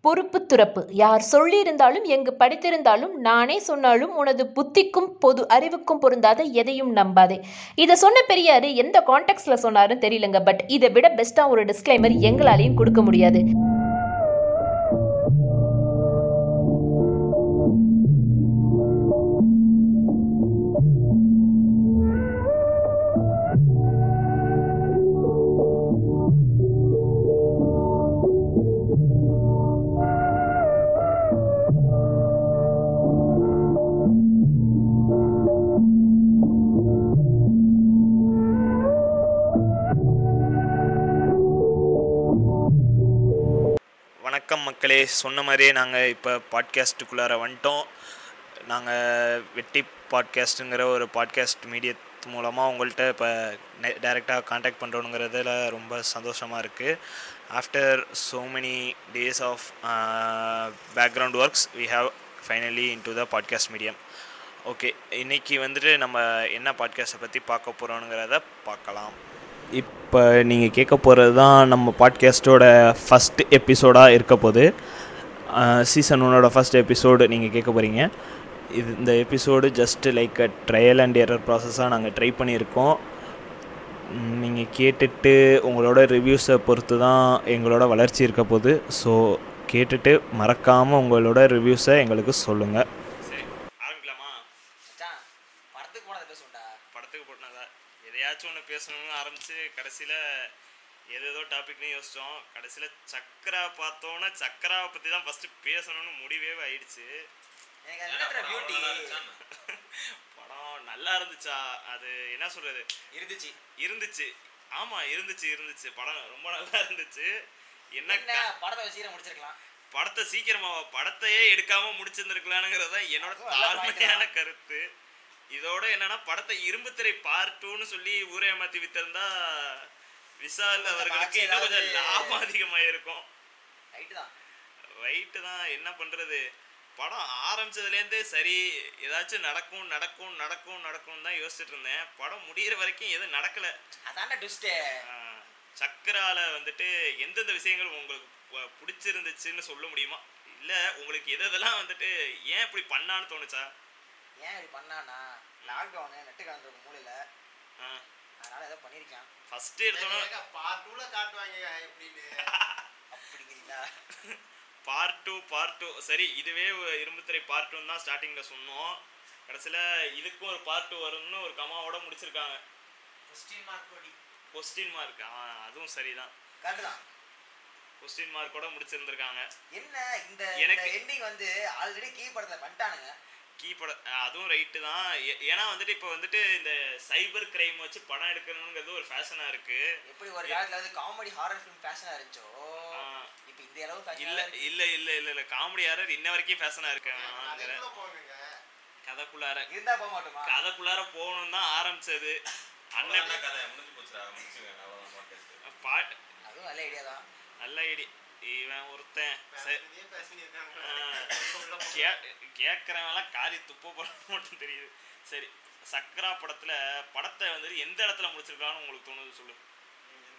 பொறுப்பு துறப்பு. யார் சொல்லியிருந்தாலும் எங்கு படித்திருந்தாலும் நானே சொன்னாலும் உனது புத்திக்கும் பொது அறிவுக்கும் பொருந்தாத எதையும் நம்பாதே. இதை சொன்ன பெரியாரு எந்த கான்டெக்ட்ல சொன்னாருன்னு தெரியலங்க பட் இதை விட பெஸ்டா ஒரு டிஸ்க்ளைமர் எங்களாலையும் கொடுக்க முடியாது. வணக்கம் மக்களே. சொன்ன மாதிரியே நாங்கள் இப்போ பாட்காஸ்ட்டுக்குள்ளார வந்துட்டோம். நாங்கள் வெட்டி பாட்காஸ்ட்டுங்கிற ஒரு பாட்காஸ்ட் மீடியத் மூலமாக உங்கள்கிட்ட இப்போ டைரெக்டாக காண்டாக்ட் பண்ணுறோங்கிறதுல ரொம்ப சந்தோஷமாக இருக்குது after so many days of background works we have finally into the podcast medium okay இன்றைக்கி வந்துட்டு நம்ம என்ன பாட்காஸ்ட்டை பற்றி பார்க்க போகிறோங்கிறத பார்க்கலாம். இப்போ நீங்கள் கேட்க போகிறது தான் நம்ம பாட்காஸ்ட்டோட ஃபஸ்ட் எபிசோடாக இருக்க போகுது. சீசன் ஒன்னோட ஃபஸ்ட் எபிசோடு நீங்கள் கேட்க போகிறீங்க இது இந்த episode just like a trial and error ப்ராசஸாக நாங்கள் ட்ரை பண்ணியிருக்கோம். நீங்கள் கேட்டுட்டு உங்களோட ரிவ்யூஸை பொறுத்து தான் எங்களோட வளர்ச்சி இருக்க போகுது. ஸோ கேட்டுட்டு மறக்காமல் உங்களோட ரிவ்யூஸை எங்களுக்கு சொல்லுங்கள் சரி ஆரம்பிக்கலாமா மச்சான் படத்துக்கு போனதை பேசுவோம்டா படத்துக்கு போட்டினதா எதையாச்சும் ஒன்று பேசணும்னு ஆரம்பித்து கடைசியில் ஏதேதோ டாபிக்னு யோசித்தோம் கடைசியில் சக்கரா பார்த்தோன்னே சக்கராவை பற்றி தான் ஃபஸ்ட்டு பேசணும்னு முடிவே ஆயிடுச்சு. படம் நல்லா இருந்துச்சா? அது என்ன சொல்கிறது இருந்துச்சு. இருந்துச்சு. ஆமாம் இருந்துச்சு இருந்துச்சு. படம் ரொம்ப நல்லா இருந்துச்சு. என்ன படத்தை வச்சு முடிச்சிருக்கலாம். படத்தை சீக்கிரமா படத்தையே எடுக்காம முடிச்சிருந்துருக்கலாங்கிறது தான் என்னோட தாழ்மையான கருத்து. இதோட என்னன்னா படத்தை இரும்பு திரை பார்ட் டூன்னு சொல்லி ஊரே ஏமாத்தி வித்திருந்தா கொஞ்சம் அவர்களுக்கு இன்னும் கொஞ்சம் லாபம் அதிகமாயிருக்கும். ரைட்டு தான். என்ன பண்றது? படம் ஆரம்பிச்சதுலேருந்தே சரி ஏதாச்சும் நடக்கும் நடக்கும் நடக்கும் நடக்கும் தான் யோசிச்சுட்டு இருந்தேன். படம் முடியிற வரைக்கும் எதுவும் நடக்கல. ட்விஸ்ட்டு ஆஹ் சக்கரால வந்துட்டு எந்தெந்த விஷயங்கள் உங்களுக்கு பிடிச்சிருந்துச்சுன்னு சொல்ல முடியுமா? இல்ல உங்களுக்கு எது எதெல்லாம் வந்துட்டு ஏன் இப்படி பண்ணான்னு தோணுச்சா? ஏன் இப்படி பண்ணானா லாக்டவுனு நெட்டு கலந்துருக்கும் மூலையில். ஆஹ் அதனால ஏதோ பண்ணியிருக்கான் ஃபர்ஸ்ட் எடுத்தோன்னா பார்ட் டூல காட்டுவாங்க எப்படின்னு. அப்படிங்கிறீங்களா? பார்ட் டூ பார்ட் டூ சரி இதுவே ஒரு இரும்புத்திரை பார்ட் டூ தான் ஸ்டார்டிங்ல சொன்னோம். கடைசியில் இதுக்கும் ஒரு பார்ட் டூ வரும்னு ஒரு கமாவோட முடிச்சிருக்காங்க. கொஸ்டின் மார்க் கொஸ்டின் மார்க் ஆ அதுவும் சரிதான். கரெக்டு தான் கொஸ்டின் மார்க்கோட முடிச்சிருந்திருக்காங்க. என்ன இந்த எனக்கு- எண்டிங் வந்து ஆல்ரெடி கீ படத்தில் பண்ணிட்டானுங்க. கீ பட அதுவும் ரைட்டு தான். ஏ- ஏன்னா வந்துட்டு இப்போ வந்துட்டு இந்த சைபர் கிரைம் வச்சு படம் எடுக்கணுங்கிறது ஒரு ஃபேஷனாக இருக்கு. எப்படி ஒரு காலத்தில் வந்து காமெடி ஹாரர் ஃபிலிம் ஃபேஷனாக இருந்துச்சோ. இப்போ இந்த அளவு இல்ல இல்ல இல்ல இல்ல இல்ல. காமெடி யாரர் இன்ன வரைக்கும் ஃபேஷனா இருக்காங்க கதைக்குள்ளார. இருந்தா போக மாட்டோமா? கதைக்குள்ளார போகணும் தான் ஆரம்பிச்சது. அண்ணன் கதை முடிஞ்சு போச்சுடா. முடிச்சுங்க அவ்வளோதான் பாட்காஸ்ட் பாட் அதுவும் நல்ல ஐடியா தான். நல்ல ஐடி இவன் ஒருத்தன் கேட்குறவன்லாம் காரி துப்ப போட மட்டும் தெரியுது சரி சக்கரா படத்துல படத்தை வந்துட்டு எந்த இடத்துல முடிச்சிருக்கான்னு உங்களுக்கு தோணுது சொல்லு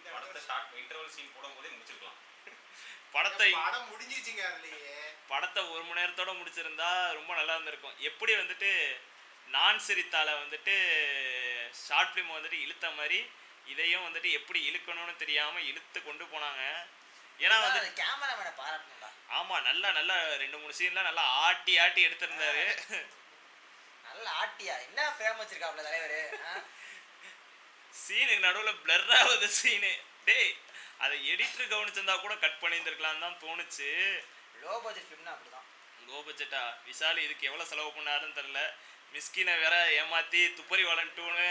படத்தை ஸ்டார்ட் இன்டர்வல் சீன் போடும்போதே முடிச்சிருக்கலாம் படத்தை படம் முடிஞ்சிருச்சுங்க அதுலயே படத்தை ஒரு மணி நேரத்தோட முடிச்சிருந்தா ரொம்ப நல்லா இருந்திருக்கும். எப்படி வந்துட்டு நான் சிரித்தால வந்துட்டு ஷார்ட் ஃபிலிம் வந்துட்டு இழுத்த மாதிரி இதையும் வந்துட்டு எப்படி இழுக்கணும்னு தெரியாம இழுத்து கொண்டு போனாங்க ஏன்னா வந்து கேமராமேனை பாராட்டணும்டா. ஆமா நல்லா நல்லா ரெண்டு மூணு சீன்லாம் நல்லா ஆட்டி ஆட்டி எடுத்திருந்தாரு. நல்ல ஆட்டியா? என்ன ஃப்ரேம் வச்சிருக்காப்ல தலைவர்? சீனுக்கு நடுவில் பிளர் ஆகுது சீனு டேய் அதை எடிட்டர் கவனிச்சிருந்தா கூட கட் பண்ணியிருந்திருக்கலான்னு தான் தோணுச்சு. லோ பட்ஜெட் ஃபிலிம்னா அப்படிதான். லோ பட்ஜெட்டா விஷால் இதுக்கு எவ்வளோ செலவு பண்ணாருன்னு தெரில மிஸ்கினை வேற ஏமாத்தி துப்பறி வளன்ட்டுன்னு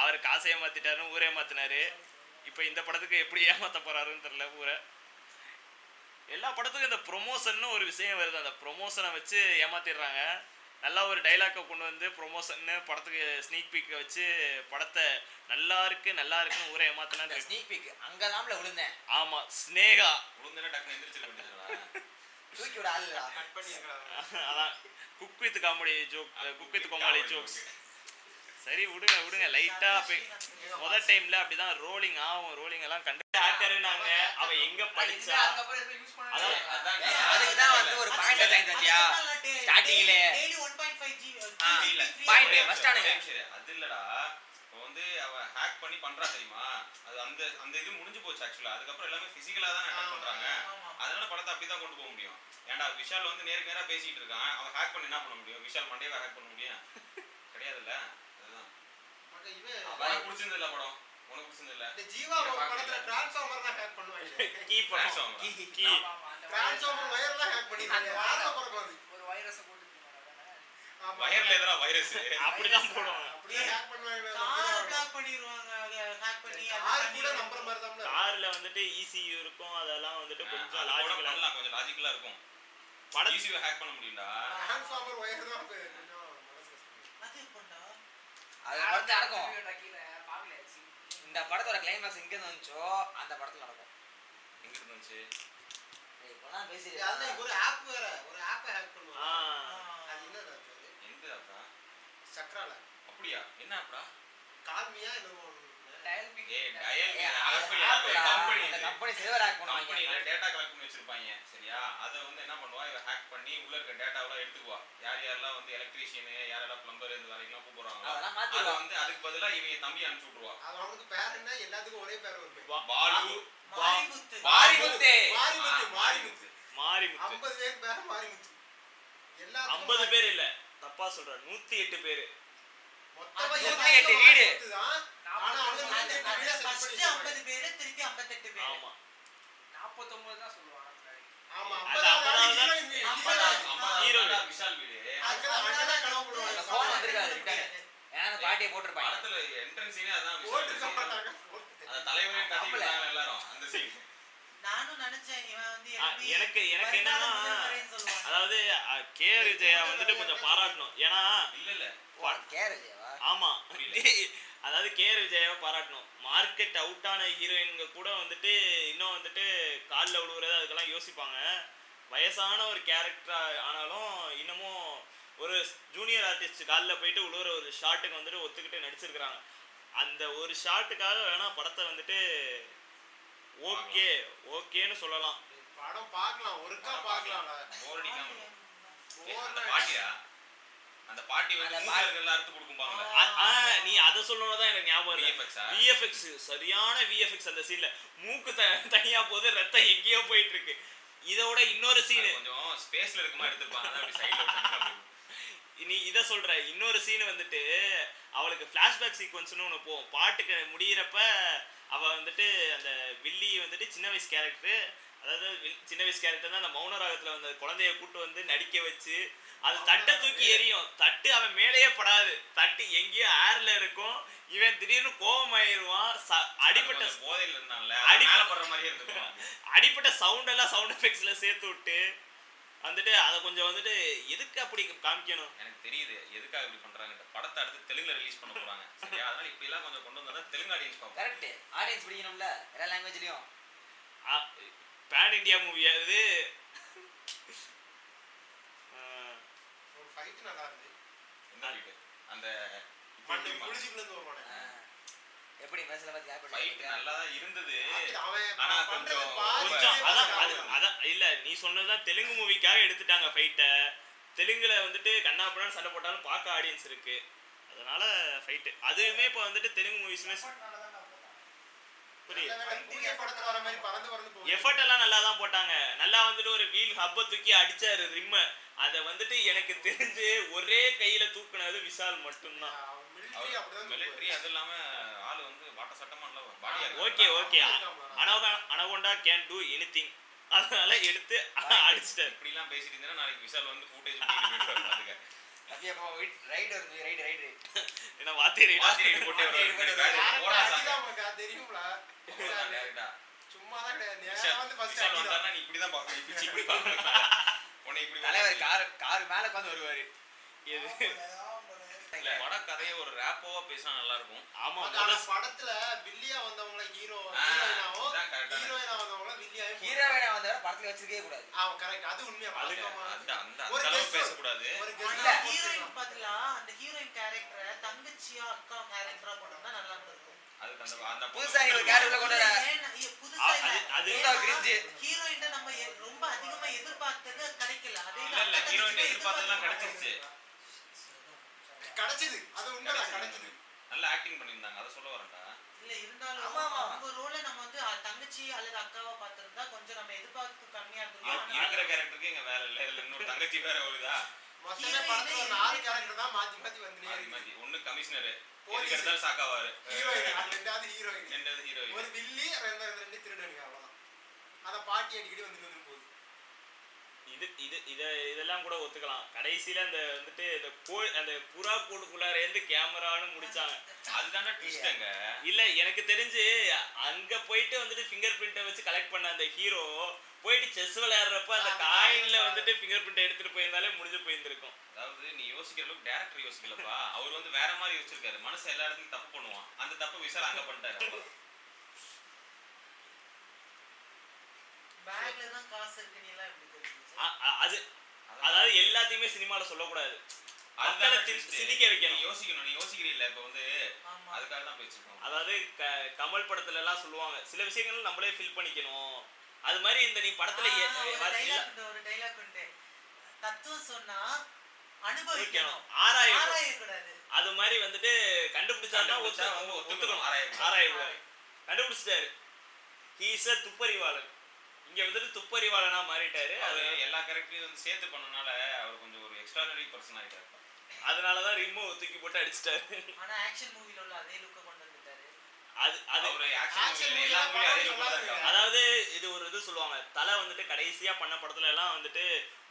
அவர் காசை ஏமாத்திட்டாருன்னு ஊரை ஏமாத்தினாரு. இப்போ இந்த படத்துக்கு எப்படி ஏமாத்த போறாருன்னு தெரில ஊரை. எல்லா படத்துக்கும் இந்த ப்ரொமோஷன்னு ஒரு விஷயம் வருது. அந்த ப்ரொமோஷனை வச்சு ஏமாத்திடுறாங்க. நல்லா ஒரு டைலாக்கை கொண்டு வந்து ப்ரொமோஷன்னு படத்துக்கு ஸ்னீக் பீக்கை வச்சு படத்தை நல்லா இருக்கு நல்லா இருக்குன்னு ஊரை இந்த ஏமாத்தினான்னு ஸ்னீக் பீக் அங்கதான்ல விழுந்தேன். ஆமா ஸ்னேகா. உளுந்தனே டக்குனு வேண்டியதுடா தூக்கி விட ஆள் அதான் cook with comedy joke cook with Comali jokes சரி விடுங்க விடுங்க. லைட்டா போய் டைம்ல அப்படிதான் ரோலிங் ஆகும் ரோலிங் எல்லாம் கண்டு ஆக்டர்னாங்க அவ எங்க படிச்சா? அதுக்கப்புறம் எதுவும் யூஸ் பண்ண அதான். அதான் ஏய், அது பாயிண்ட் வச்சாங்க ஸ்டார்டிங்ல டெய்லி 1.5 ஜி இல்ல. பாயிண்ட் ஃபர்ஸ்ட் ஆனுங்க. அது இல்லடா. இப்போ வந்து அவ ஹேக் பண்ணி பண்றா தெரியுமா? அது அந்த அந்த இது முடிஞ்சு போச்சு ஆக்சுவலா அதுக்கப்புறம் எல்லாமே பிசிக்கலா தான் அட்டாக் பண்றாங்க. அதனால படத்தை அப்படிதான் கொண்டு போக முடியும். ஏன்டா விஷால் வந்து நேருக்கு நேரா பேசிட்டு இருக்கான். அவன் ஹேக் பண்ணி என்ன பண்ண முடியும்? விஷால் மண்டேவை ஹேக் பண்ண முடியும்? கிடையாதுல்ல? உனக்கு பிடிச்சிருந்தது இல்ல படம்? உனக்கு பிடிச்சிருந்தது இல்ல இந்த ஜீவா ஒரு படத்துல டிரான்ஸ்ஃபார்மர் தான் ஹேக் பண்ணுவாங்க. கீ டிரான்ஸ்ஃபார்மர் வயர்லாம் ஹேக் பண்ணிட்டாங்க யாரா ஒரு வைரஸ் போட்டு ஆமா. வயர்ல எதிரா வைரஸ் அப்படிதான் போடுவாங்க. அப்படியே ஹேக் பண்ணுவாங்க. கார் பிளாக் பண்ணிடுவாங்க ஹேக் பண்ணி யாரு கூட நம்புற மாதிரி தான் கார்ல வந்துட்டு இசியூ இருக்கும். அதெல்லாம் வந்துட்டு கொஞ்சம் லாஜிக்கலா கொஞ்சம் லாஜிக்கலா இருக்கும். படம் ஈஸியா ஹேக் பண்ண முடியும்டா. டிரான்ஸ்ஃபார்மர் வயர் தான் அப்ப கொஞ்சம் மனசு கஷ்டமா அது எப்பண்டா அது படத்துல நடக்கும். இந்த படத்தோட கிளைமேக்ஸ் எங்க இருந்து வந்துச்சோ அந்த படத்துல நடக்கும். எங்க இருந்து வந்துச்சு ஏய், இப்பெல்லாம் பேசி இருக்கு. அதுல ஒரு ஆப் வேற ஒரு ஆப்பை ஹேக் ஆ. பண்ணுவாங்க அது என்னது அது? எந்த அப்பா சக்ரால. அப்படியா? என்ன அப்படா கார்மியா என்னமோ கம்பெனி சில்வர் ஹேக் பண்ணுவாங்க கம்பெனில டேட்டா கலெக்ட் பண்ணி வச்சிருப்பாங்க சரியா? அதை வந்து என்ன பண்ணுவா? இவ ஹேக் பண்ணி உள்ள இருக்க டேட்டாவெல்லாம் எடுத்துக்குவா. யார் யாரெல்லாம் வந்து எலக்ட்ரீஷியன் யாரெல்லாம் பிளம்பர் இந்த வேலைக்கெல்லாம் கூப்பிடுறாங்களோ அதெல்லாம் அதை மாத்திடுவாங்க வந்து அதுக்கு பதிலா இவங்க தம்பி அனுப்பிச்சு விட்டுருவா. அவனுக்கு பேர் என்ன? எல்லாத்துக்கும் ஒரே பேர் வருது பாலு மாரிமுத்து. மாரிமுத்து. மாரிமுத்து மாரிமுத்து. மாறி முத்து ஐம்பது பேர் பேர் மாரிமுத்து. எல்லாத்துக்கும் பேர் இல்ல. தப்பா சொல்ற நூத்தி எட்டு பேரு. நூத்தி எட்டு வீடு. மாரிமுத்து தான். ஆனா அவனுக்கு நூத்தி எட்டு வீடை set ஃபர்ஸ்ட் பண்ணி 50 பேரு திருப்பி 58 பேரு. ஆமா. 49 தான் சொல்லுவாங்க பாட்டியை போட்டிருப்பாங்க. என்ட்ரன்ஸ் அதான் தலைவரையும் கத்திக்கிட்டாங்க எல்லாரும் அந்த சீன் எனக்கு எனக்கு என்னன்னா. அதாவது கே விஜயா வந்துட்டு கொஞ்சம் பாராட்டணும். ஏன்னா இல்ல இல்ல. ஆமா. டேய், அதாவது கே ஆர் விஜயாவை பாராட்டணும். மார்க்கெட் அவுட்டான ஹீரோயின்ங்க கூட வந்துட்டு இன்னும் வந்துட்டு காலில் விழுவுறது அதுக்கெல்லாம் யோசிப்பாங்க. வயசான ஒரு கேரக்டர் ஆனாலும் இன்னமும் ஒரு ஜூனியர் ஆர்டிஸ்ட் காலில் போயிட்டு விழுவுற ஒரு ஷாட்டுக்கு வந்துட்டு ஒத்துக்கிட்டு நடிச்சிருக்கிறாங்க. அந்த ஒரு ஷாட்டுக்காக வேணா படத்தை வந்துட்டு ஓகே ஓகேன்னு சொல்லலாம். படம் பார்க்கலாம் ஒருக்கா பார்க்கலாம்ல போர் அடிக்காம. பாட்டியா? அந்த பாட்டி வந்து எல்லாம் அறுத்து கொடுக்கும்பாங்க நீ அதை சொல்லணும் தான் எனக்கு ஞாபகம் VFX ஆ? விஎஃப்எக்ஸ் சரியான விஎஃப்எக்ஸ் அந்த சீன்ல மூக்கு தனியா போகுது ரத்தம் எங்கேயோ போயிட்டு இருக்கு இதோட இன்னொரு சீனு கொஞ்சம் ஸ்பேஸ்ல இருக்குமா எடுத்துப்பாங்க அதான் அப்படி சைடுல நீ இதை சொல்ற இன்னொரு சீன் வந்துட்டு அவளுக்கு ஃப்ளாஷ்பேக் சீக்வன்ஸ்னு ஒன்று போகும் பாட்டுக்கு முடியிறப்ப அவ வந்துட்டு அந்த வில்லி வந்துட்டு சின்ன வயசு கேரக்டர் அதாவது சின்ன வயசு கேரக்டர் தான் அந்த மௌன ராகத்துல வந்த குழந்தைய கூட்டு வந்து நடிக்க வச்சு அது தட்டை தூக்கி எரியும் தட்டு அவன் மேலேயே படாது. தட்டு எங்கேயோ ஏர்ல இருக்கும். இவன் திடீர்னு கோபமாயிருவான் ச- அடிப்பட்ட அடிப்பட்ட போதையில இருந்தான்ல. அடி- அடி மேல படுற மாதிரியே இருந்துக்கும் அடிப்பட்ட சவுண்ட் எல்லாம் சவுண்ட் எஃபெக்ட்ஸ்ல சேர்த்து விட்டு வந்துட்டு அதை கொஞ்சம் வந்துட்டு எதுக்கு அப்படி காமிக்கணும்? எனக்கு தெரியுது. எதுக்காக இப்படி பண்றாங்க இந்த படத்தை அடுத்து தெலுங்குல ரிலீஸ் பண்ண போறாங்க. சரியா? அதனால இப்படி எல்லாம் கொஞ்சம் கொண்டு வந்தா தெலுங்கு ஆடியன்ஸ் பார்ப்போம். கரெக்ட் ஆடியன்ஸ் பிடிக்கணும்ல. எல்லா லாங்குவேஜ்லயும் பேன் இந்தியா மூவி அது. ஃபைட் நல்லா இருந்து அந்த மண்ணு வருவானே எப்படி யார் ஃபைட் நல்லா தான் இருந்தது. ஆனா கொஞ்சம் அதான். அதான் இல்ல நீ சொன்னதுதான் தெலுங்கு மூவிக்காக எடுத்துட்டாங்க ஃபைட்டை தெலுங்குல வந்துட்டு கண்ணாப்படான்னு சண்டை போட்டாலும் பார்க்க ஆடியன்ஸ் இருக்கு. அதனால ஃபைட்டு அதுவுமே இப்போ வந்துட்டு தெலுங்கு மூவிஸ்மே புரியுது நல்ல வேளை புதிய படத்துல வர மாதிரி பறந்து பறந்து போகுது. எஃபர்ட் எல்லாம் நல்லா தான் போட்டாங்க. நல்லா வந்துட்டு ஒரு வீல் ஹப்ப தூக்கி அடிச்சாரு ரிம்ம அத வந்துட்டு எனக்கு தெரிஞ்சு ஒரே கையில தூக்குனது விஷால் மட்டும்தான். அது இல்லாம ஆளு வந்து வாட்ட சட்டமா okay okay. Anaconda can do anything அதனால எடுத்து அடிச்சிட்டாரு. இப்படி எல்லாம் பேசிட்டு இருந்தா நாளைக்கு விஷால் வந்து ஃபுட்டேஜ் அப்படியே அப்போ ரைடு வருது ரைடு ரைடு என்ன வாத்தியர் வாத்தி ரைடு போட்டு வாத்தி ரைடு போட்டு தெரியும்ல? நேரா வந்து. வந்தாருன்னா நீ இப்படிதான் பார்க்கணும். இப்படி இப்படி பார்க்கணும். உன்னை இப்படி தலைவர் கார் கார் மேல உட்காந்து வருவாரு. இல்ல பட கதையை ஒரு ரேப்போவா பேசினா நல்லா இருக்கும் ஆமா ஆனா படத்துல வில்லியா வந்தவங்கள ஹீரோ ஆன. ஹீரோயினா வந்தவங்கள வில்லியாவும் ஹீரோவினா வந்தவரை படத்துல வச்சிருக்கவே கூடாது. ஆமா கரெக்ட் அது உண்மையா அது- வாஸ்தவமா அந்த அந்த அந்த ஒரு ஆனா guess இல்ல. ஹீரோயின் பாத்தீங்களா அந்த ஹீரோயின் கேரக்டரை தங்கச்சியா அக்கா கேரக்டரா போட்டோம்னா நல்லா இருந்திருக்கும். அதுக்கு அந்த அந்த புதுசா ஒரு கேரக்டர்ல கொண்டு வர புதுசா அது-. அது-. ஹீரோயின்ட்ட நம்ம ரொம்ப அதிகமா எதிர்பார்த்தது கிடைக்கல. அதே இல்ல ஹீரோயின் எதிர்பார்த்ததெல்லாம் கிடைச்சிருச்சு. கிடைச்சது. அது உண்மைதான் கிடைச்சது. நல்ல ஆக்டிங் பண்ணியிருந்தாங்க. அதை சொல்ல வரேன்டா. இல்ல இருந்தாலும் ஆமா, ஆமா. அவங்க ரோல நம்ம வந்து தங்கச்சி அல்லது அக்காவா பார்த்திருந்தா கொஞ்சம் நம்ம எதிர்பார்ப்பு கம்மியா இரு- இருந்திருக்கும் இருக்கிற கேரக்டருக்கு இங்க வேலை இல்ல. இதுல இன்னொரு தங்கச்சி வேற வருதா? மொத்தமே படத்துல ஒரு நாலு கேரக்டர் தான் மாத்தி மாத்தி வந்துனே மாத்தி இருக்கு மாத்தி. ஒண்ணு கமிஷனர் எடுத்தாலும் சாக்காவாரு. ஹீரோயின். அது ரெண்டாவது ஹீரோயின். ரெண்டாவது ஒரு ஹீரோயின் வில்லி ரெண்டு ரெண்டு ரெண்டு திருடனுங்க அவ்வளவுதான். அத பாட்டி அடிக்கடி வந்துட்டு வந்து இது இது இத இதெல்லாம் கூட ஒத்துக்கலாம். கடைசியில அந்த வந்துட்டு இந்த கோ அந்த புறா கூடுக்குள்ளார இருந்து கேமரான்னு முடிச்சாங்க. அதுதானே ட்விஸ்ட்ங்க இல்ல எனக்கு தெரிஞ்சு அங்க போயிட்டு வந்துட்டு ஃபிங்கர் பிரிண்ட்டை வச்சு கலெக்ட் பண்ண அந்த ஹீரோ போயிட்டு செஸ் விளையாடுறப்ப அந்த காயின்ல வந்துட்டு ஃபிங்கர் பிரிண்ட் எடுத்துட்டு போயிருந்தாலே முடிஞ்சு போயிருந்திருக்கும். அதாவது நீ யோசிக்கிற அளவுக்கு டேரக்டர் யோசிக்கலப்பா. அவர் வந்து வேற மாதிரி யோசிச்சிருக்காரு. மனுஷன் எல்லா இடத்துலயும் தப்பு பண்ணுவான். அந்த தப்பு விஷால் அங்க பண்ணிட்டாரு அவ்வளவுதான். பேக்ல தான் காசு இருக்கு நீ எல்லாம் எப்படி தெரிஞ்சுச்சு அ- அ- அது அதாவது எல்லாத்தையுமே சினிமால சொல்லக்கூடாது. சிந்திக்க வைக்கணும். நீ யோசிக்கணும் நீ யோசிக்கிறீல்ல இப்ப வந்து அதுக்காக தான் பேசிருக்கோம். அதாவது கமல் படத்துல எல்லாம் சொல்லுவாங்க சில விஷயங்கள் நம்மளே ஃபீல் பண்ணிக்கணும். அது மாதிரி இந்த நீ படத்துல ஒரு டைலாக் உண்டு தத்துவம் சொன்னா அனுபவிக்கணும். ஆராயக்கூடாது. அது மாதிரி வந்துட்டு கண்டுபிடிச்சாருன்னா ஒத்துக்கணும். ஆராயக்கூடாது. கண்டுபிடிச்சிட்டாரு. ஹீஸ துப்பறிவாளன். இங்க வந்துட்டு துப்பறிவாளனா மாறிட்டாரு. அது எல்லா கேரக்டரையும் வந்து சேர்த்து பண்ணனால அவர் கொஞ்சம் ஒரு எக்ஸ்ட்ராடனரி பர்சன் ஆயிட்டாரு. அதனாலதான் ரிமூவ் தூக்கி போட்டு அடிச்சிட்டாரு. ஆனா ஆக்ஷன் மூவில உள்ள அதே லுக்க கொண்டு வந்துட்டாரு. அது அது அவரு Action ஆக்ஷன் எல்லா தான். இருக்காங்க. அதாவது இது ஒரு இது சொல்லுவாங்க தலை வந்துட்டு கடைசியா பண்ண படத்துல எல்லாம் வந்துட்டு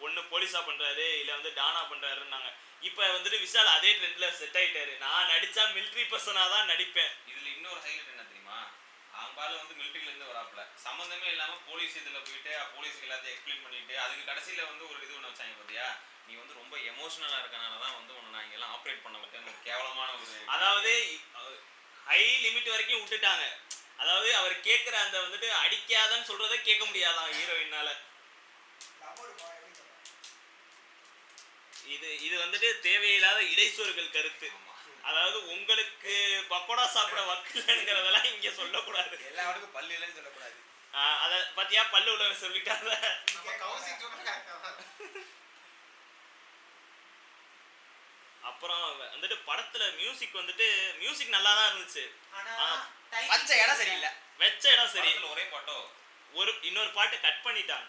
ஒண்ணு போலீஸா பண்றாரு இல்ல வந்து டானா பண்றாருன்னாங்க. இப்ப வந்துட்டு விஷால் அதே ட்ரெண்ட்ல செட் ஆயிட்டாரு. நான் நடிச்சா மிலிட்ரி பர்சனா தான் நடிப்பேன். இதுல இன்னொரு ஹைலைட் என்ன தெரியுமா அவங்க பால வந்து மிலிட்டரியில இருந்து வராப்ல சம்பந்தமே இல்லாம போலீஸ் இதுல போயிட்டு போலீஸ்க்கு எல்லாத்தையும் எக்ஸ்பிளைன் பண்ணிட்டு அதுக்கு கடைசியில வந்து ஒரு இது ஒண்ணு வச்சாங்க பாத்தியா? நீ வந்து ரொம்ப எமோஷனலா இருக்கனால தான் வந்து உன்னை நான் இங்கெல்லாம் ஆப்ரேட் பண்ண மாட்டேன்னு ஒரு கேவலமான ஒரு அதாவது ஹை லிமிட் வரைக்கும் விட்டுட்டாங்க. அதாவது அவர் கேட்குற அந்த வந்துட்டு அடிக்காதன்னு சொல்றதை கேட்க முடியாதான் ஹீரோயினால இது இது வந்துட்டு தேவையில்லாத இடைச்சொருகள் கருத்து. அதாவது உங்களுக்கு பக்கோடா சாப்பிட வக்கலங்கிறதெல்லாம் இங்க சொல்லக்கூடாது. எல்லாருக்கும் பல்லு இல்லைன்னு சொல்லக்கூடாது. ஆஹ் அத பாத்தியா? பல்லு உள்ள சொல்லிட்டாங்க அப்புறம் வந்துட்டு படத்துல மியூசிக் வந்துட்டு மியூசிக் நல்லா தான் இருந்துச்சு வச்ச இடம் சரியில்லை. வெச்ச இடம் சரி. ஒரே பாட்டோ? ஒரு இன்னொரு பாட்டு கட் பண்ணிட்டாங்க.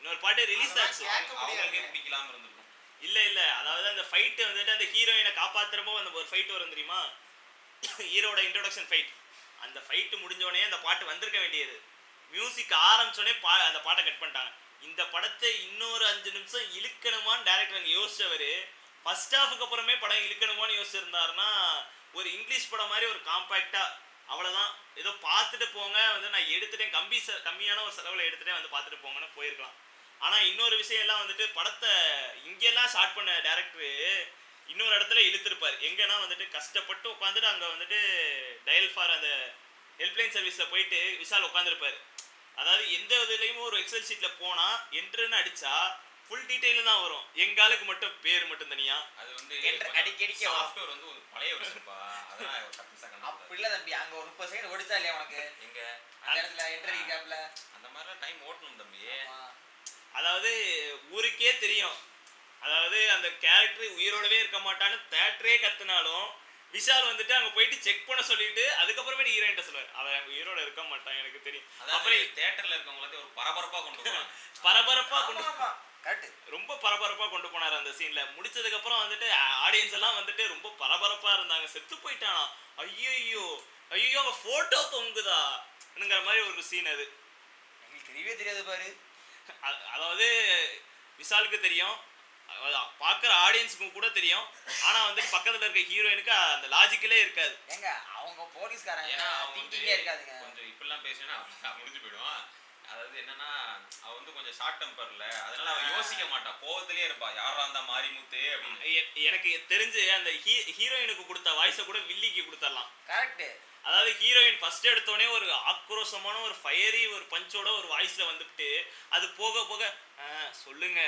இன்னொரு பாட்டு ரிலீஸ் ஆச்சு. அவங்களுக்கே. பிடிக்கலாம இருந்திருக்கும். இல்ல இல்ல. அதாவது அந்த ஃபைட் வந்துட்டு அந்த ஹீரோயினை காப்பாத்துறப்போ அந்த ஒரு ஃபைட் வரும் தெரியுமா? ஹீரோட இன்ட்ரோடக்ஷன் ஃபைட் அந்த ஃபைட்டு முடிஞ்சோடனே அந்த பாட்டு வந்திருக்க வேண்டியது. மியூசிக் ஆரம்பிச்சோடனே பா அந்த பாட்டை கட் பண்ணிட்டாங்க. இந்த படத்தை இன்னொரு அஞ்சு நிமிஷம் இழுக்கணுமான்னு டேரக்டர் அங்கே யோசிச்சவர். ஃபர்ஸ்ட் ஹாஃபுக்கு அப்புறமே படம் இழுக்கணுமான்னு யோசிச்சிருந்தாருன்னா ஒரு இங்கிலீஷ் படம் மாதிரி ஒரு காம்பேக்டாக அவ்வளோதான் ஏதோ பார்த்துட்டு போங்க வந்து நான் எடுத்துட்டேன் கம்பி ச கம்மியான ஒரு செலவில் எடுத்துட்டேன் வந்து பார்த்துட்டு போங்கன்னு போயிருக்கலாம். ஆனால் இன்னொரு விஷயம் எல்லாம் வந்துட்டு படத்தை இங்கெல்லாம் ஸ்டார்ட் பண்ண டேரக்டரு இன்னொரு இடத்துல இழுத்திருப்பார். எங்கன்னா வந்துட்டு கஷ்டப்பட்டு உட்காந்துட்டு அங்க வந்துட்டு டயல் ஃபார் அந்த ஹெல்ப்லைன் சர்வீஸ்ல போயிட்டு விஷால் உட்காந்துருப்பாரு. அதாவது எந்த இதுலயும் ஒரு எக்ஸல் ஷீட்ல போனா என்ட்ருன்னு அடிச்சா ஃபுல் டீடைல் தான் வரும். எங்க ஆளுக்கு மட்டும் பேர் மட்டும் தனியா? அது வந்து வரும். சாஃப்ட்வேர் வந்து ஒரு பழைய வருஷம்ப்பா செகண்ட் அப்படி இல்ல தம்பி. அங்க ஒரு முப்பது செகண்ட் ஓடிச்சா இல்லையா உனக்கு? எங்க? அந்த இடத்துல என்ட்ரி கேப்ல அந்த மாதிரிலாம் டைம் ஓட்டணும் தம்பி. அதாவது ஊருக்கே தெரியும். அதாவது அந்த கேரக்டர் உயிரோடவே இருக்க மாட்டான்னு தேட்டரே கத்துனாலும் விஷால் வந்துட்டு அங்க போயிட்டு செக் பண்ண சொல்லிட்டு அதுக்கப்புறமே ஹீரோயின்ட்ட சொல்லுவார். அவன் உயிரோட இருக்க மாட்டான் எனக்கு தெரியும். அப்புறம் தியேட்டர்ல இருக்கவங்களுக்கு ஒரு பரபரப்பா கொண்டு போவாங்க பரபரப்பா கொண்டு ரொம்ப பரபரப்பா கொண்டு போனார் அந்த சீன்ல முடிச்சதுக்கு அப்புறம் வந்துட்டு ஆடியன்ஸ் எல்லாம் வந்துட்டு ரொம்ப பரபரப்பா இருந்தாங்க. செத்து போயிட்டானா? ஐயோ ஐயோ அவன் போட்டோ தொங்குதாங்கிற மாதிரி ஒரு சீன் அது. எங்களுக்கு தெரியவே தெரியாது பாரு. அதாவது விஷாலுக்கு தெரியும். பார்க்குற ஆடியன்ஸுக்கும் கூட தெரியும். ஆனா வந்து பக்கத்துல இருக்க ஹீரோயினுக்கு அந்த லாஜிக்கலே இருக்காது. ஏங்க அவங்க போலீஸ்காரங்க ஏன்னா இருக்காதுங்க. கொஞ்சம் இப்படிலாம் பேசினா முடிஞ்சு போயிடுவான் அதாவது என்னன்னா அவ வந்து கொஞ்சம் ஷார்ட் டெம்பர்ல அதனால அவ யோசிக்க மாட்டா. கோவத்திலே இருப்பா. யாரா இருந்தா மாரிமுத்து? அப்படின்னு. எனக்கு தெரிஞ்சு அந்த ஹீ ஹீரோயினுக்கு கொடுத்த வாய்ஸை கூட வில்லிக்கு கொடுத்துடலாம். கரெக்ட் அதாவது ஹீரோயின் ஃபர்ஸ்ட் எடுத்தோடனே ஒரு ஆக்ரோஷமான ஒரு ஃபயரி ஒரு பஞ்சோட ஒரு வாய்ஸ்ல வந்துட்டு அது போக போக "ஆ, சொல்லுங்க.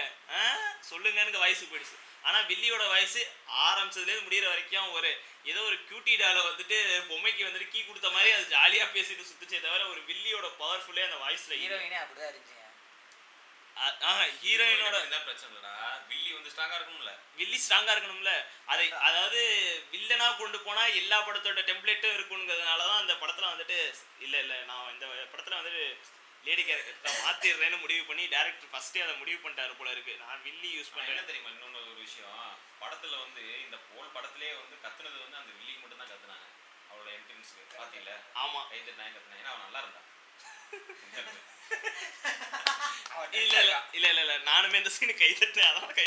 சொல்லுங்கன்னு வாய்ஸ் போயிடுச்சு. ஆனா வில்லியோட வாய்ஸ் ஆரம்பிச்சதுலேருந்து முடியிற வரைக்கும் ஒரு ஏதோ ஒரு கியூட்டி டால வந்துட்டு பொம்மைக்கு வந்துட்டு கீ கொடுத்த மாதிரி அது ஜாலியா பேசிட்டு சுத்துச்சே தவிர ஒரு வில்லியோட பவர்ஃபுல்லே அந்த வாய்ஸ்ல ஹீரோயினே அப்படிதான் ஆஹா ஹீரோயினோட என்ன பிரச்சனை இல்லடா? வில்லி வந்து ஸ்ட்ராங்கா இருக்கணும்ல? வில்லி ஸ்ட்ராங்கா இருக்கணும்ல. அதை அதாவது வில்லனா கொண்டு போனா எல்லா படத்தோட டெம்ப்ளேட்டும் இருக்குங்கிறதுனால தான் அந்த படத்துல வந்துட்டு இல்ல இல்ல நான் இந்த படத்துல வந்துட்டு லேடி கேரக்டர் மாத்திடுறேன்னு முடிவு பண்ணி டேரக்டர் ஃபர்ஸ்டே அதை முடிவு பண்ணிட்டாரு போல இருக்கு. நான் வில்லி யூஸ் பண்றேன். தெரியுமா இன்னொன்னு ஒரு விஷயம்? படத்துல வந்து இந்த போல் படத்திலே வந்து கத்துனது வந்து அந்த வில்லிக்கு மட்டும் தான் கத்துனாங்க. அவளோட என்ட்ரன்ஸ்க்கு பாத்தீங்களா? ஆமா. கை தட்டினா கத்துனா ஏன்னா அவன் நல்லா இருந்தான். இல்ல இல்ல. இல்ல இல்ல நானுமே இந்த சீனு கை தட்டினேன். அதனால கை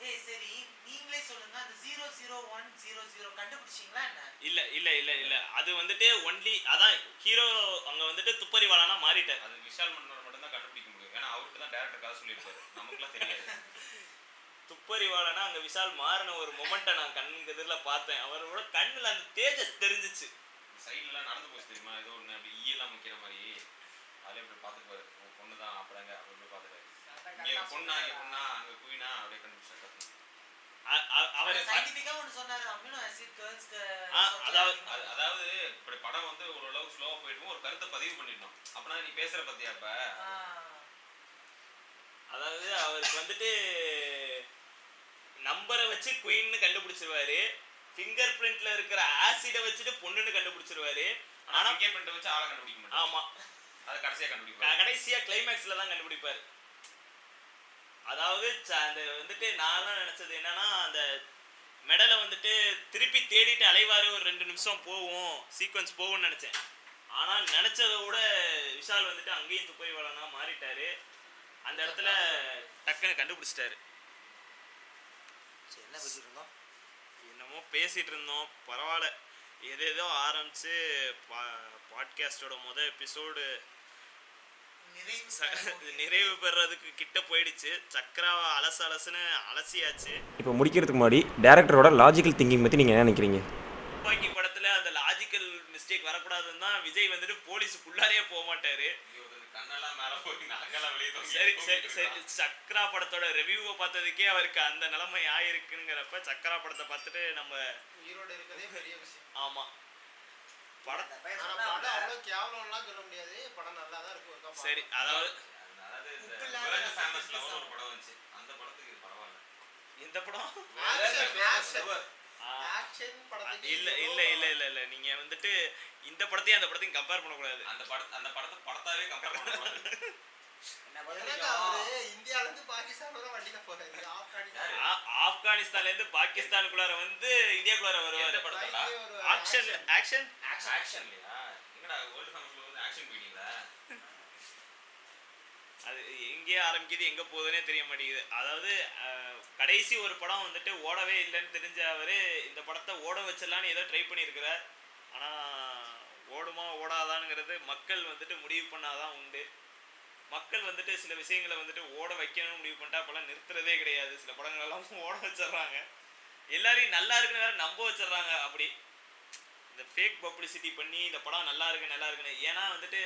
ஏய் சரி நீங்களே சொல்லுங்க. அந்த zero zero one zero zero கண்டுபிடிச்சீங்களா என்ன? இல்ல இல்ல இல்ல இல்ல. அது வந்துட்டு ஒன்லி அதான் ஹீரோ அங்க வந்துட்டு துப்பறிவாளனா மாறிட்டார். அது விஷால் மன்னோட மட்டும் தான் கண்டுபிடிக்க முடியும். ஏன்னா அவருக்கு தான் டேரக்டர் கதை சொல்லியிருப்பாரு. நமக்குலாம் தெரியாது. துப்பறிவாளனா அங்க விஷால் மாறின ஒரு மொமெண்ட்டை நான் கண் எதிரில் பார்த்தேன். அவரோட கண்ணுல அந்த தேஜஸ் தெரிஞ்சிச்சு. சைட்லலாம் நடந்து போச்சு தெரியுமா? ஏதோ ஒன்று அப்படி ஈயெல்லாம் முக்கிற மாதிரி. அதில் இப்படி பார்த்துக்குவாரு உன் பொண்ணு தான் அப்புறங்க பொண்ணா இங்கே பொண்ணா அங்கே குயினா அப்படியே கண்டுபிடிச்சா கத்தணும் அ- அ- அவர் சயின்டிஃபிக்கா ஒன்னு சொன்னாரு ஆசிட் ஆ, அதாவது- அது அதாவது இப்படி படம் வந்து ஓரளவுக்கு ஸ்லோவாக போயிட்டு ஒரு கருத்தை பதிவு பண்ணிட்டோம் அப்படின்னா நீ பேசுற பத்தியா அப்ப அதாவது அவருக்கு வந்துட்டு நம்பரை வச்சு குயின்னு கண்டுபிடிச்சிருவாரு. ஃபிங்கர் பிரிண்ட்ல இருக்கிற ஆசிட வச்சுட்டு பொண்ணுன்னு கண்டுபிடிச்சிருவாரு. ஆனா ஆனா ஃபிங்கர் பிரிண்ட் வச்சு ஆளை கண்டுபிடிக்க ஆமா. அதை கடைசியா கண்டுபிடிப்பாரு. கடைசியா கிளைமேக்ஸ்ல தான் கண்டுபிடிப்பாரு. அதாவது அந்த வந்துட்டு நான் நினைச்சது என்னன்னா அந்த மெடலை வந்துட்டு திருப்பி தேடிட்டு அலைவாரு ஒரு ரெண்டு நிமிஷம் போகும் சீக்வன்ஸ் போகும்னு நினைச்சேன். ஆனா நினைச்சதை விட விஷால் வந்துட்டு அங்கேயும் துப்பறிவாளனா மாறிட்டாரு. அந்த இடத்துல டக்குன்னு கண்டுபிடிச்சிட்டாரு. என்ன பேசிட்டு இருந்தோம்? என்னமோ பேசிட்டு இருந்தோம். பரவாயில்ல. எதேதோ ஆரம்பிச்சு பா பாட்காஸ்டோட மொதல் எபிசோடு நிறைவு பெறதுக்கு கிட்ட போயிடுச்சு. சக்கராவை அலசு அலசுன்னு அலசியாச்சு. இப்போ முடிக்கிறதுக்கு முன்னாடி டேரக்டரோட லாஜிக்கல் திங்கிங் பற்றி நீங்கள் என்ன நினைக்கிறீங்க? துப்பாக்கி படத்துல அந்த லாஜிக்கல் மிஸ்டேக் வரக்கூடாதுன்னு தான் விஜய் வந்துட்டு போலீஸுக்குள்ளாரே போக மாட்டாரு. சரி சரி. சக்ரா படத்தோட ரிவ்யூவை பார்த்ததுக்கே அவருக்கு அந்த நிலைமை ஆயிருக்குங்கிறப்ப சக்கரா படத்தை பார்த்துட்டு நம்ம ஈரோடு இருக்கதே பெரிய விஷயம். ஆமா. படம் படம் அவ்வளவு கேவலம்லாம் சொல்ல முடியாது படம் நல்லா தான் இருக்கும் ஒருக்கா சரி. அதாவது இந்த. படம்? இல்ல இல்ல இல்ல இல்ல இல்ல. நீங்க வந்துட்டு இந்த படத்தையும் அந்த படத்தையும் கம்பேர் பண்ணக்கூடாது. அந்த படத்தை அந்த படத்தை படத்தாவே கம்பேர் பண்ணக்கூடாது ஆப்கானிஸ்தான்ல இருந்து பாகிஸ்தானுக்குள்ளார வந்து இந்தியாக்குள்ளார வருவாரு. ஆக்ஷன். ஆக்ஷன் ஆக்ஷன் இல்லையா? அது எங்கேயே ஆரம்பிக்குது எங்கே போகுதுன்னே தெரிய மாட்டேங்குது. அதாவது கடைசி ஒரு படம் வந்துட்டு ஓடவே இல்லைன்னு தெரிஞ்ச அவர் இந்த படத்தை ஓட வச்சிடலான்னு ஏதோ ட்ரை பண்ணியிருக்கிறார். ஆனால் ஓடுமா ஓடாதானுங்கிறது மக்கள் வந்துட்டு முடிவு பண்ணாதான் உண்டு. மக்கள் வந்துட்டு சில விஷயங்களை வந்துட்டு ஓட வைக்கணும்னு முடிவு பண்ணிட்டா அப்போலாம் நிறுத்துறதே கிடையாது. சில படங்கள்லாம் ஓட வச்சிடுறாங்க. எல்லாரையும் நல்லா இருக்குன்னு வேற நம்ப வச்சிடுறாங்க அப்படி. இந்த ஃபேக் பப்ளிசிட்டி பண்ணி இந்த படம் நல்லா இருக்கு நல்லா இருக்குன்னு. ஏன்னா வந்துட்டு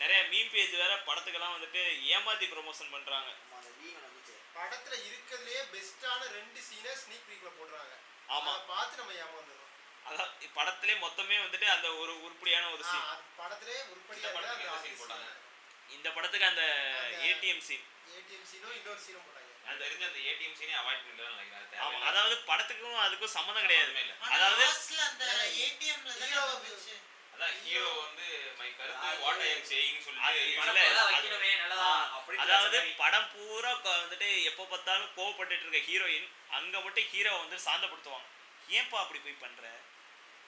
நிறைய மீம் பேஜ் வேற படத்துக்கெல்லாம் வந்துட்டு ஏமாத்தி ப்ரொமோஷன் பண்றாங்க. படத்துல இருக்கிறதுலயே பெஸ்டான ரெண்டு சீனை ஸ்னீக் பீக்ல போடுறாங்க. ஆமா. அதை பார்த்து நம்ம ஏமாந்துடுறோம். அதான் படத்திலே மொத்தமே வந்துட்டு அந்த ஒரு உருப்படியான ஒரு சீன் படத்திலே உருப்படியா இந்த படத்துக்கு இருக்கு என்ன அந்த scene போட்டாங்க? இந்த படத்துக்கு அந்த ஏடிஎம் சீன் ஏடிஎம் சீனும் இன்னொரு சீனும் போட்டாங்க. அந்த தெரிஞ்ச அந்த ஏடிஎம் சீனே அவாய்ட் பண்ணிடலாம் நினைக்கிறேன். அதாவது படத்துக்கும் அதுக்கும் சம்மந்தம் கிடையாது. சம்மந்தமே இல்ல. அதாவது அந்த ஏடிஎம்ல அதாவது. படம் பூரா வந்துட்டு எப்போ பார்த்தாலும் கோவப்பட்டுட்டு இருக்க ஹீரோயின் அங்க மட்டும் ஹீரோ வந்து சாந்தப்படுத்துவாங்க. ஏன்பா அப்படி போய் பண்ற?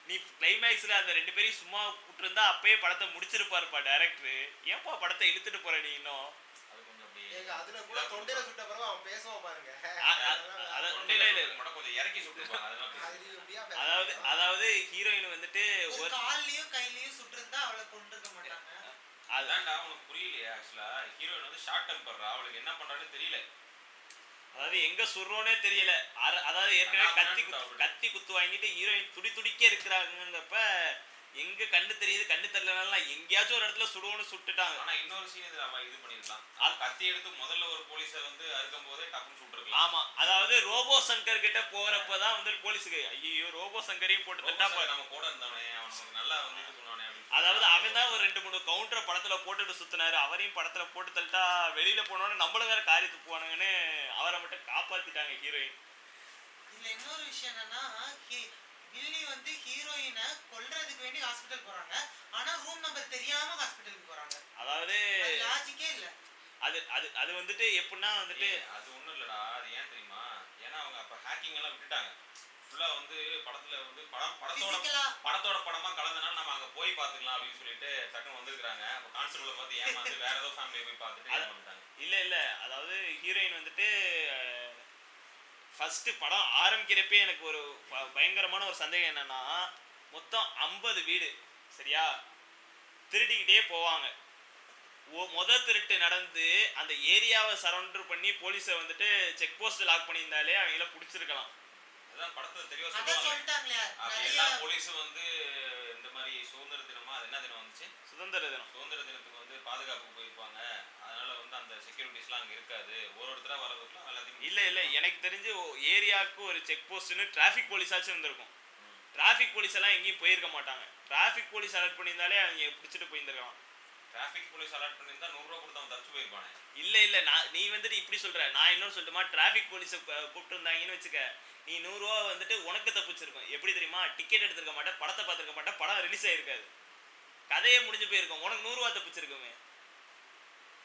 நீ கிளைமேக்ஸ்ல அந்த ரெண்டு பேரையும் சும்மா விட்டுருந்தா அப்பயே படத்தை முடிச்சிருப்பாருப்பா டேரக்டர் ஏன்பா படத்தை இழுத்துட்டு போற நீ இன்னும்? அது கொஞ்சம் அப்படி ஏங்க அதுல கூட தொண்டையில சுட்ட பிறகு அவன் பேசுவான் பாருங்க? அதாவது அதாவது ஹீரோயின் வந்துட்டு ஒரு கால்லயும் கையிலயும் சுட்டிருந்தா அவளை மாட்டாங்க. அது- அதான்டா உனக்கு புரியலையா ஆக்சுவலா ஹீரோயின் வந்து ஷார்ட் டெம்பர் அவளுக்கு என்ன பண்றான்னு தெரியல. அதாவது எங்க சுடுறோனே தெரியல. அதாவது ஏற்கனவே கத்தி குத்து. கத்தி வாங்கிட்டு ஹீரோயின் துடி துடிக்க இருக்கிறாங்கன்றப்ப எங்க கண்ணு தெரியுது கண்ணு தெரியலனாலும் எங்கேயாச்சும் ஒரு இடத்துல சுடுவோன்னு சுட்டுட்டாங்க. ஆனா இன்னொரு சீன் இதுல அவன் இது பண்ணிருக்கலாம் அது கத்தி எடுத்து முதல்ல ஒரு போலீஸை வந்து அறுக்கும் போதே டக்குன்னு சுட்டுருக்கலாம். ஆமா அதாவது ரோபோ சங்கர் கிட்ட போறப்பதான் வந்து போலீஸுக்கு ஐயோ ரோபோ சங்கரையும் போட்டு தட்டா நம்ம கூட இருந்தவனே அவன் நமக்கு நல்லா வந்து இது பண்ணுவானே அதாவது அவன் தான் ஒரு ரெண்டு மூணு கவுண்டரை படத்துல போட்டுட்டு சுத்தினாரு. அவரையும் படத்துல போட்டு தள்ளிட்டா வெளியில போனோன்னு நம்மள வேற காரியத்துக்கு போனாங்கன்னு அவரை மட்டும் காப்பாத்திட்டாங்க ஹீரோயின் இதுல இன்னொரு விஷயம் என்னன்னா வில்லி வந்து ஹீரோயினை கொல்றதுக்கு வேண்டி ஹாஸ்பிட்டல் போறாங்க. ஆனா ரூம் நம்பர் தெரியாம ஹாஸ்பிட்டலுக்கு போறாங்க. அதாவது லாஜிக்கே இல்ல. அது அது அது வந்துட்டு எப்படின்னா வந்துட்டு அது ஒண்ணும் இல்லடா. அது ஏன் தெரியுமா? ஏன்னா அவங்க அப்ப ஹேக்கிங் எல்லாம் விட்டுட்டாங்க. ஃபுல்லா வந்து படத்துல வந்து படம் படத்தோட படத்தோட படமா கலந்தனால நம்ம அங்க போய் பாத்துக்கலாம் அப்படின்னு சொல்லிட்டு டக்குன்னு வந்திருக்காங்க அப்ப கான்ஸ்டபிள பார்த்து ஏமாந்து வேற ஏதோ ஃபேமிலியை போய் பார்த்துட்டு இல்ல இல்ல. அதாவது ஹீரோயின் வந்துட்டு ஃபர்ஸ்ட் படம் ஆரம்பிக்கிறப்பே எனக்கு ஒரு ப- பயங்கரமான ஒரு சந்தேகம் என்னன்னா மொத்தம் ஐம்பது வீடு சரியா? திருடிக்கிட்டே போவாங்க. ஓ முத திருட்டு நடந்து அந்த ஏரியாவை சரௌண்டர் பண்ணி போலீஸை வந்துட்டு செக் போஸ்ட் லாக் பண்ணியிருந்தாலே அவங்கள பிடிச்சிருக்கலாம். அதான் படத்துல தெளிவா அதான் சொல்லுவாங்க. எல்லா போலீஸும் வந்து மாதிரி சுதந்திர தினமா அது என்ன தினம் வந்துச்சு? சுதந்திர தினம். சுதந்திர தினத்துக்கு வந்து பாதுகாப்புக்கு போயிருப்பாங்க. அதனால வந்து அந்த செக்யூரிட்டிஸ்லாம் அங்க இருக்காது. ஒரு ஒருத்தரா வரதுக்குலாம் எல்லாத்தையும் இல்ல இல்ல. எனக்கு தெரிஞ்சு ஏரியாவுக்கு ஒரு செக் போஸ்ட்னு டிராஃபிக் போலீஸாச்சும் இருந்திருக்கும். டிராஃபிக் போலீஸ் எல்லாம் எங்கேயும் போயிருக்க மாட்டாங்க. டிராஃபிக் போலீஸ் அலர்ட் பண்ணியிருந்தாலே அவங்க பிடிச்சிட்டு போயிருந்திருக்கலாம். டிராஃபிக் போலீஸ் அலர்ட் பண்ணியிருந்தா நூறுரூவா கொடுத்து அவன் தப்பிச்சு போயிருப்பானே. இல்ல இல்ல. நான் நீ வந்துட்டு இப்படி சொல்ற. நான் இன்னொரு சொல்லட்டுமா? டிராஃபிக் போலீஸை கூப்பிட்டு இருந்தாங்கன்னு வச்சுக்க. நீ நூறுரூவா வந்துட்டு உனக்கு தப்பிச்சிருக்கும். எப்படி தெரியுமா? டிக்கெட் எடுத்திருக்க மாட்டேன் படத்தை பார்த்துருக்க மாட்டேன் படம் ரிலீஸ் ஆயிருக்காது. கதையே முடிஞ்சு போயிருக்கும். உனக்கு நூறுரூவா தப்பிச்சிருக்குமே.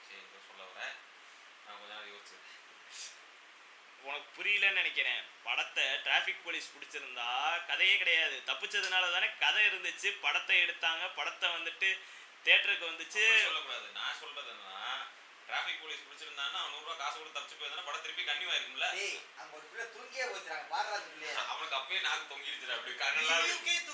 சரி இதை சொல்ல வரேன் நான் கொஞ்ச நேரம் யோசிச்சிருக்கேன் உனக்கு புரியலன்னு நினைக்கிறேன். படத்தை டிராஃபிக் போலீஸ் பிடிச்சிருந்தா கதையே கிடையாது. தப்பிச்சதுனால தானே கதை இருந்துச்சு படத்தை எடுத்தாங்க படத்தை வந்துட்டு தேட்டருக்கு வந்துச்சு. சொல்லக்கூடாது. நான் சொல்றது என்னன்னா டிராஃபிக் போலீஸ் பிடிச்சிருந்தான்னா அவன் நூறுரூவா காசு கொடுத்து தப்பிச்சு போயிருந்தா படம் திருப்பி கன்னியூ ஆயிருக்கும்ல. அங்க ஒரு பிள்ளை அப்பயே நாக்கு தொங்கிடுச்சு அப்படி கண்ணெல்லாம்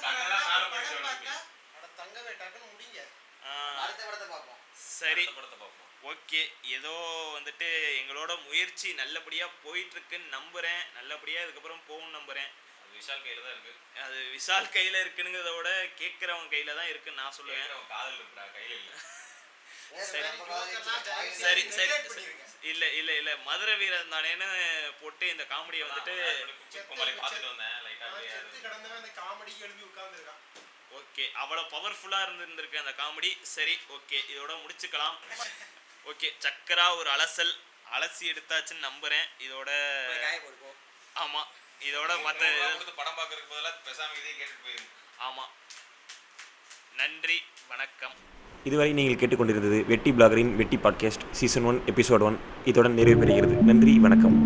கண்ணெல்லாம் மேல போயிடுச்சு. பார்த்தா அட தங்கவே டக்குன்னு முடிங்க. ஆஹ், அடுத்த படத்தை பார்ப்போம். சரி. படத்தை பார்ப்போம். ஓகே. ஏதோ வந்துட்டு எங்களோட முயற்சி நல்லபடியாக போயிட்டு இருக்குன்னு நம்புகிறேன் நல்லபடியாக இதுக்கப்புறம் போகும் நம்புகிறேன் அது விஷால் கையில தான் இருக்கு. அது விசால் கையில் இருக்குங்கிறத விட கேட்குறவங்க கையில் தான் இருக்குன்னு நான் சொல்லுவேன். கேட்கறவன் காதல் இருக்குடா கையில இல்ல. சரி. சரி சரி. இல்லை இல்லை இல்லை. மதுரை வீரன் தானேன்னு போட்டு இந்த காமெடியை வந்துட்டு ஓகே. அவ்வளோ பவர்ஃபுல்லாக இருந்திருக்கு அந்த காமெடி. சரி ஓகே. இதோட முடிச்சுக்கலாம். ஓகே. சக்கரா ஒரு அலசல். அலசி எடுத்தாச்சுன்னு நம்புகிறேன் இதோட ஆமாம் இதோட மற்ற படம் பார்க்கறதுக்கு பதிலா பேசாம இதே கேட்டுட்டு போயிருங்க. ஆமாம் நன்றி. வணக்கம். இதுவரை நீங்கள் கேட்டுக்கொண்டிருந்தது வெட்டி பிளாகரின் Vetti podcast season one episode one. இத்துடன் நிறைவு பெறுகிறது. நன்றி வணக்கம்.